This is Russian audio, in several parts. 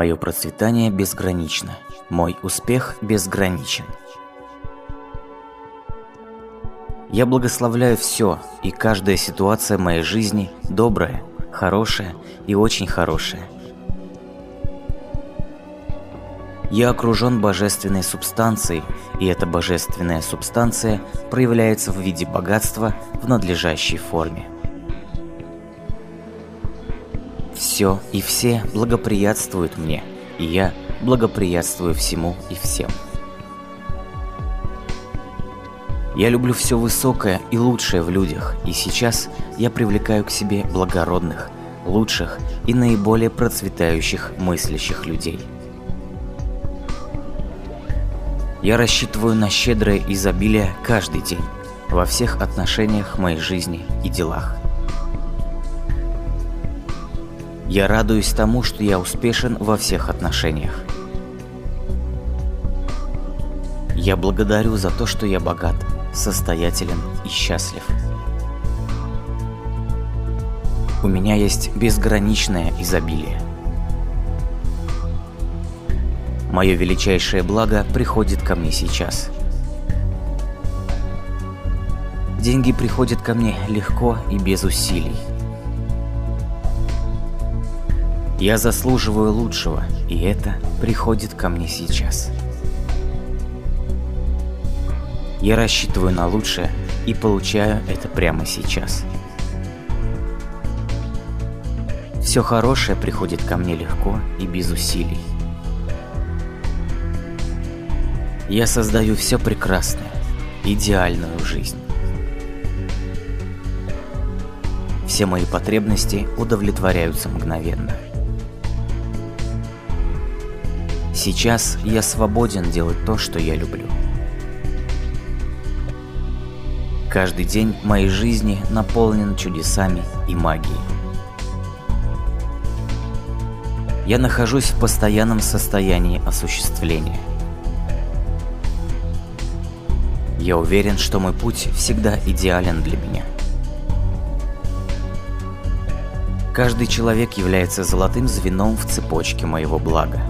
Мое процветание безгранично. Мой успех безграничен. Я благословляю все и каждая ситуация моей жизни добрая, хорошая и очень хорошая. Я окружен божественной субстанцией, и эта божественная субстанция проявляется в виде богатства в надлежащей форме. Все и все благоприятствуют мне, и я благоприятствую всему и всем. Я люблю все высокое и лучшее в людях, и сейчас я привлекаю к себе благородных, лучших и наиболее процветающих мыслящих людей. Я рассчитываю на щедрое изобилие каждый день, во всех отношениях моей жизни и делах. Я радуюсь тому, что я успешен во всех отношениях. Я благодарю за то, что я богат, состоятелен и счастлив. У меня есть безграничное изобилие. Мое величайшее благо приходит ко мне сейчас. Деньги приходят ко мне легко и без усилий. Я заслуживаю лучшего, и это приходит ко мне сейчас. Я рассчитываю на лучшее и получаю это прямо сейчас. Все хорошее приходит ко мне легко и без усилий. Я создаю все прекрасное, идеальную жизнь. Все мои потребности удовлетворяются мгновенно. Сейчас я свободен делать то, что я люблю. Каждый день моей жизни наполнен чудесами и магией. Я нахожусь в постоянном состоянии осуществления. Я уверен, что мой путь всегда идеален для меня. Каждый человек является золотым звеном в цепочке моего блага.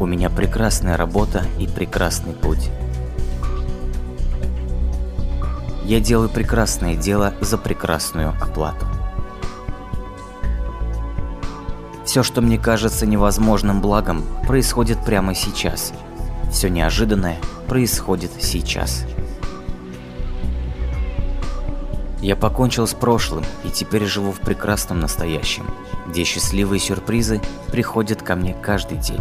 У меня прекрасная работа и прекрасный путь. Я делаю прекрасное дело за прекрасную оплату. Все, что мне кажется невозможным благом, происходит прямо сейчас – все неожиданное происходит сейчас. Я покончил с прошлым и теперь живу в прекрасном настоящем, где счастливые сюрпризы приходят ко мне каждый день.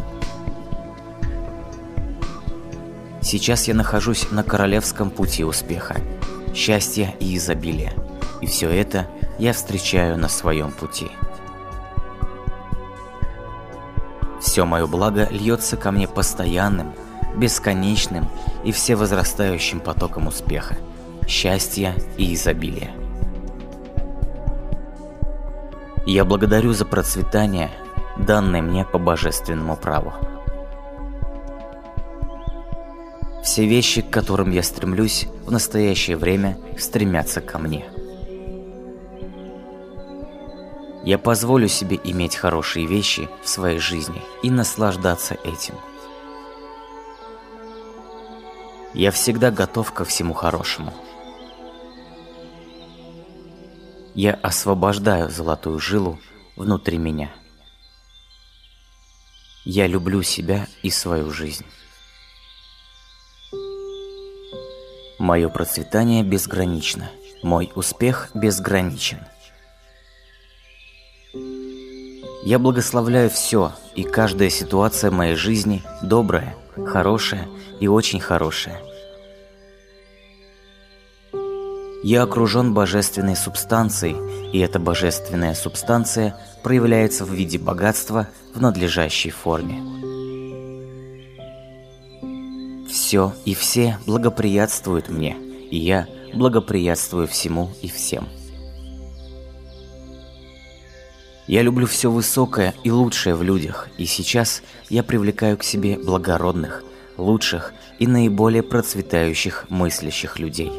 Сейчас я нахожусь на королевском пути успеха, счастья и изобилия, и все это я встречаю на своем пути. Все мое благо льется ко мне постоянным, бесконечным и всевозрастающим потоком успеха, счастья и изобилия. Я благодарю за процветание, данное мне по божественному праву. Все вещи, к которым я стремлюсь, в настоящее время стремятся ко мне. Я позволю себе иметь хорошие вещи в своей жизни и наслаждаться этим – я всегда готов ко всему хорошему. Я освобождаю золотую жилу внутри меня. Я люблю себя и свою жизнь. Мое процветание безгранично. Мой успех безграничен. Я благословляю все, и каждая ситуация моей жизни добрая, хорошая и очень хорошая. Я окружен божественной субстанцией, и эта божественная субстанция проявляется в виде богатства в надлежащей форме. Все и все благоприятствуют мне, и я благоприятствую всему и всем. Я люблю все высокое и лучшее в людях, и сейчас я привлекаю к себе благородных, лучших и наиболее процветающих мыслящих людей.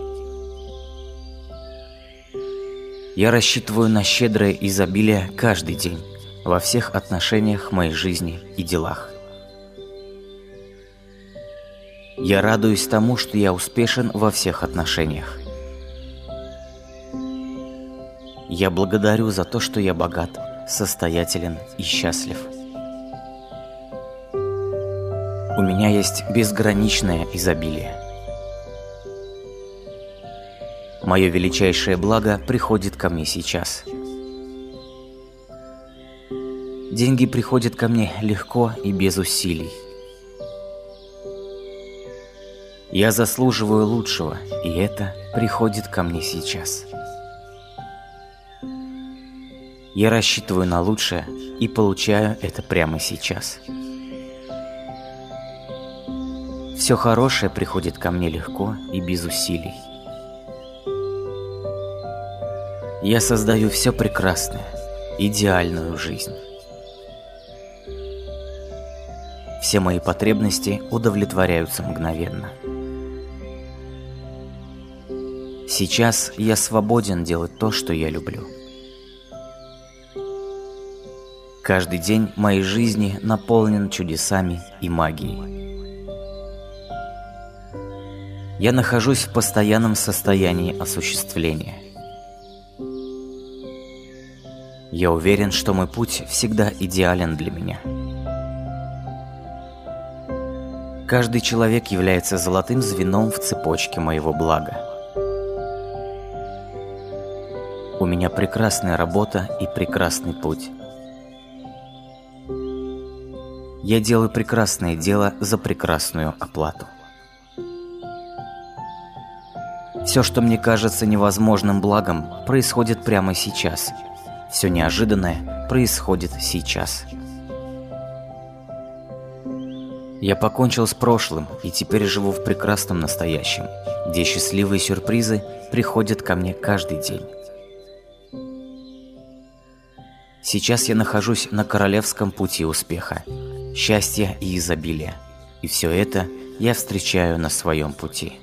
Я рассчитываю на щедрое изобилие каждый день, во всех отношениях моей жизни и делах. Я радуюсь тому, что я успешен во всех отношениях. Я благодарю за то, что я богат, состоятелен и счастлив. У меня есть безграничное изобилие. Мое величайшее благо приходит ко мне сейчас. Деньги приходят ко мне легко и без усилий. Я заслуживаю лучшего, и это приходит ко мне сейчас. Я рассчитываю на лучшее и получаю это прямо сейчас. Все хорошее приходит ко мне легко и без усилий. Я создаю все прекрасное, идеальную жизнь. Все мои потребности удовлетворяются мгновенно. Сейчас я свободен делать то, что я люблю. Каждый день моей жизни наполнен чудесами и магией. Я нахожусь в постоянном состоянии осуществления. Я уверен, что мой путь всегда идеален для меня. Каждый человек является золотым звеном в цепочке моего блага. У меня прекрасная работа и прекрасный путь. Я делаю прекрасное дело за прекрасную оплату. Все, что мне кажется невозможным благом, происходит прямо сейчас. Все неожиданное происходит сейчас. Я покончил с прошлым и теперь живу в прекрасном настоящем, где счастливые сюрпризы приходят ко мне каждый день. Сейчас я нахожусь на королевском пути успеха, счастья и изобилия, и все это я встречаю на своем пути.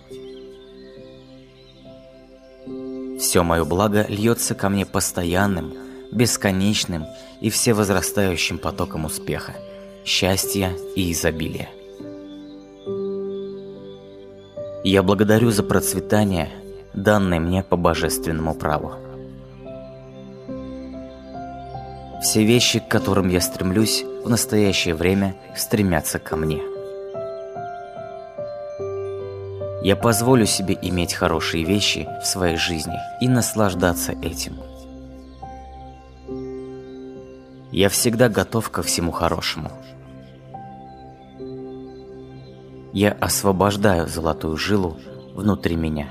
Все мое благо льется ко мне постоянным, бесконечным и всевозрастающим потоком успеха, счастья и изобилия. Я благодарю за процветание, данное мне по божественному праву. Все вещи, к которым я стремлюсь, в настоящее время стремятся ко мне. Я позволю себе иметь хорошие вещи в своей жизни и наслаждаться этим. Я всегда готов ко всему хорошему. Я освобождаю золотую жилу внутри меня.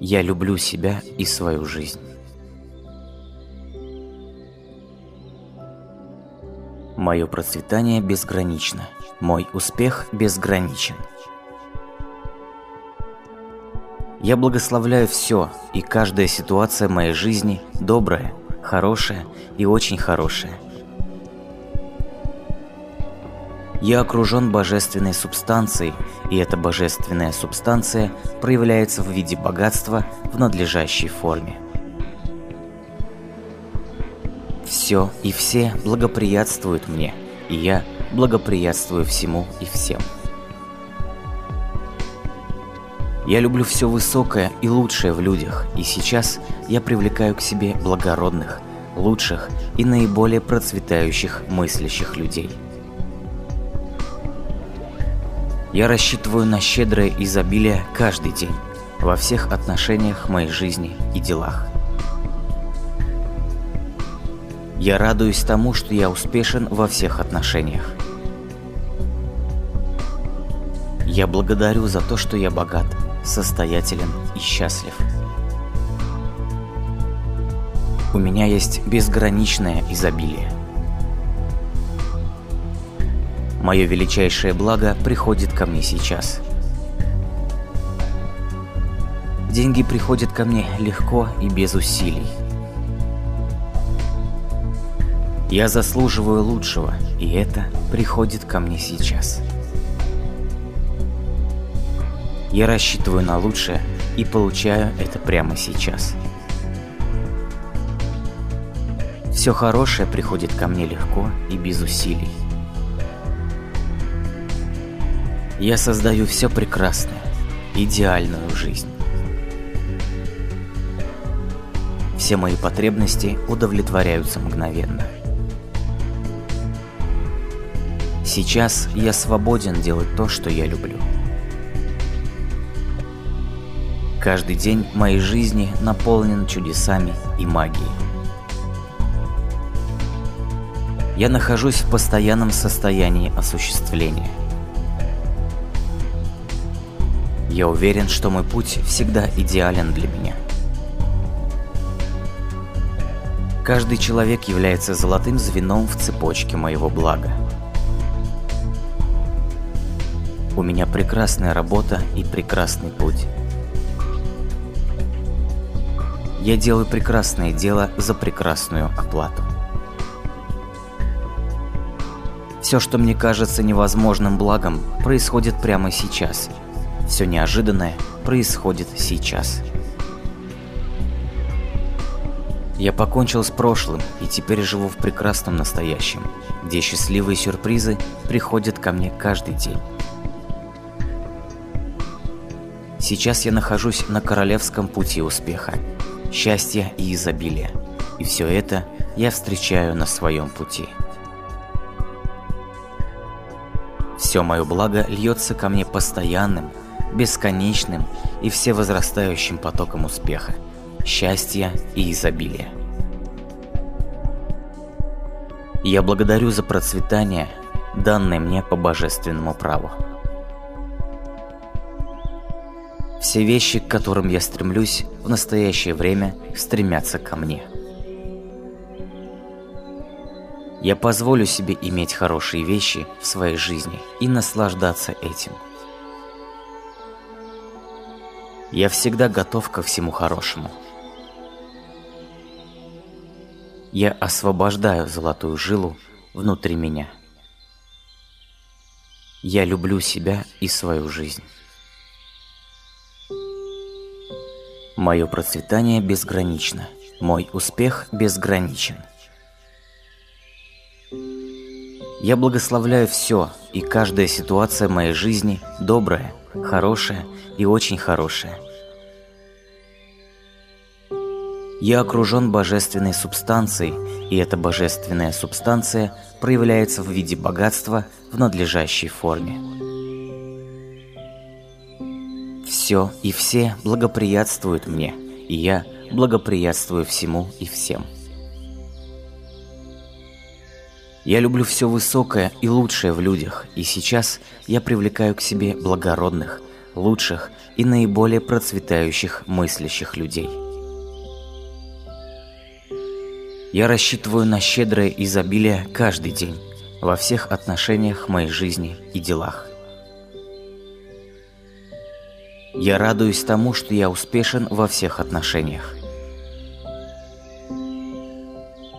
Я люблю себя и свою жизнь. Мое процветание безгранично. Мой успех безграничен. Я благословляю все и каждая ситуация моей жизни добрая, хорошая и очень хорошая. Я окружен божественной субстанцией, и эта божественная субстанция проявляется в виде богатства в надлежащей форме. Все и все благоприятствуют мне, и я благоприятствую всему и всем. Я люблю все высокое и лучшее в людях, и сейчас я привлекаю к себе благородных, лучших и наиболее процветающих мыслящих людей. Я рассчитываю на щедрое изобилие каждый день, во всех отношениях моей жизни и делах. Я радуюсь тому, что я успешен во всех отношениях. Я благодарю за то, что я богат, состоятелен и счастлив. У меня есть безграничное изобилие. Мое величайшее благо приходит ко мне сейчас. Деньги приходят ко мне легко и без усилий. Я заслуживаю лучшего, и это приходит ко мне сейчас. Я рассчитываю на лучшее и получаю это прямо сейчас. Все хорошее приходит ко мне легко и без усилий. Я создаю все прекрасное, идеальную жизнь. Все мои потребности удовлетворяются мгновенно. Сейчас я свободен делать то, что я люблю. Каждый день моей жизни наполнен чудесами и магией. Я нахожусь в постоянном состоянии осуществления. Я уверен, что мой путь всегда идеален для меня. Каждый человек является золотым звеном в цепочке моего блага. У меня прекрасная работа и прекрасный путь. Я делаю прекрасное дело за прекрасную оплату. Все, что мне кажется невозможным благом, происходит прямо сейчас. Все неожиданное происходит сейчас. Я покончил с прошлым и теперь живу в прекрасном настоящем, где счастливые сюрпризы приходят ко мне каждый день. Сейчас я нахожусь на королевском пути успеха, счастья и изобилия, и все это я встречаю на своем пути. Все мое благо льется ко мне постоянным, бесконечным и всевозрастающим потоком успеха – счастья и изобилия. Я благодарю за процветание, данное мне по божественному праву. Все вещи, к которым я стремлюсь, в настоящее время стремятся ко мне. Я позволю себе иметь хорошие вещи в своей жизни и наслаждаться этим. Я всегда готов ко всему хорошему. Я освобождаю золотую жилу внутри меня. Я люблю себя и свою жизнь. Мое процветание безгранично. Мой успех безграничен. Я благословляю все и каждая ситуация моей жизни добрая, хорошая и очень хорошая – Я окружен божественной субстанцией, и эта божественная субстанция проявляется в виде богатства в надлежащей форме. Все и все благоприятствуют мне, и я благоприятствую всему и всем. Я люблю все высокое и лучшее в людях, и сейчас я привлекаю к себе благородных, лучших и наиболее процветающих мыслящих людей – я рассчитываю на щедрое изобилие каждый день, во всех отношениях моей жизни и делах. Я радуюсь тому, что я успешен во всех отношениях.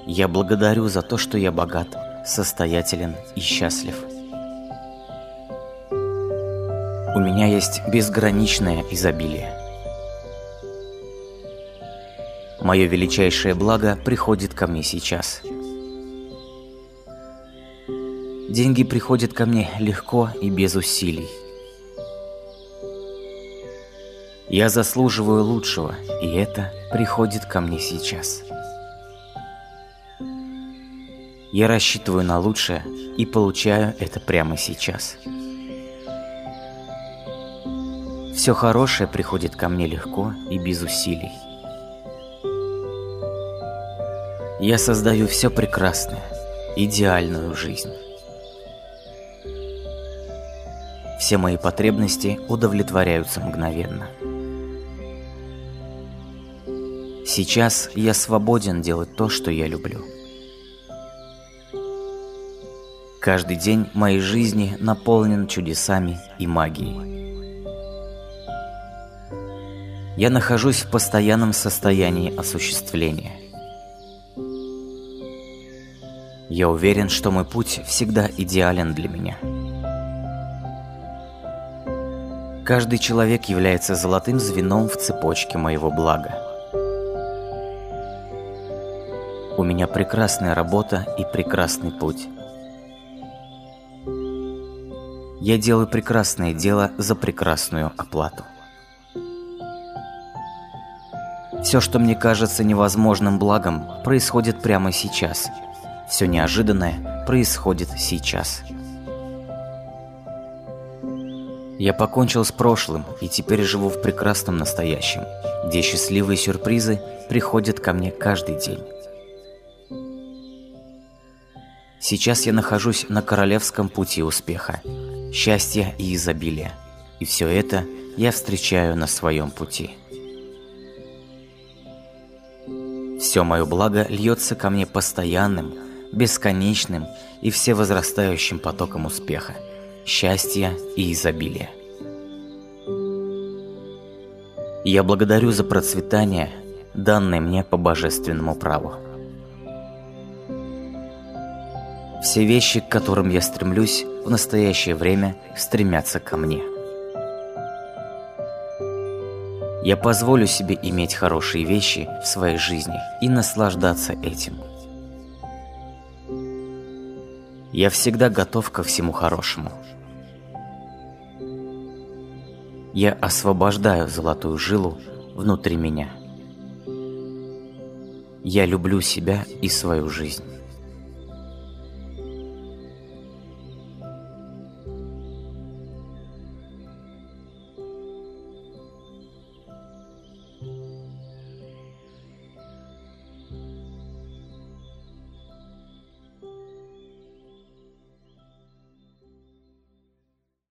Я благодарю за то, что я богат, состоятелен и счастлив. У меня есть безграничное изобилие. Мое величайшее благо приходит ко мне сейчас. Деньги приходят ко мне легко и без усилий. Я заслуживаю лучшего, и это приходит ко мне сейчас. Я рассчитываю на лучшее и получаю это прямо сейчас. Все хорошее приходит ко мне легко и без усилий. Я создаю все прекрасное, идеальную жизнь. Все мои потребности удовлетворяются мгновенно. Сейчас я свободен делать то, что я люблю. Каждый день моей жизни наполнен чудесами и магией. Я нахожусь в постоянном состоянии осуществления – Я уверен, что мой путь всегда идеален для меня. Каждый человек является золотым звеном в цепочке моего блага. У меня прекрасная работа и прекрасный путь. Я делаю прекрасное дело за прекрасную оплату. Все, что мне кажется невозможным благом, происходит прямо сейчас. Все неожиданное происходит сейчас. Я покончил с прошлым и теперь живу в прекрасном настоящем, где счастливые сюрпризы приходят ко мне каждый день. Сейчас я нахожусь на королевском пути успеха, счастья и изобилия, и все это я встречаю на своем пути. Все мое благо льется ко мне постоянным, бесконечным и всевозрастающим потоком успеха, счастья и изобилия. Я благодарю за процветание, данное мне по божественному праву. Все вещи, к которым я стремлюсь, в настоящее время стремятся ко мне. Я позволю себе иметь хорошие вещи в своей жизни и наслаждаться этим. Я всегда готов ко всему хорошему. Я освобождаю золотую жилу внутри меня. Я люблю себя и свою жизнь.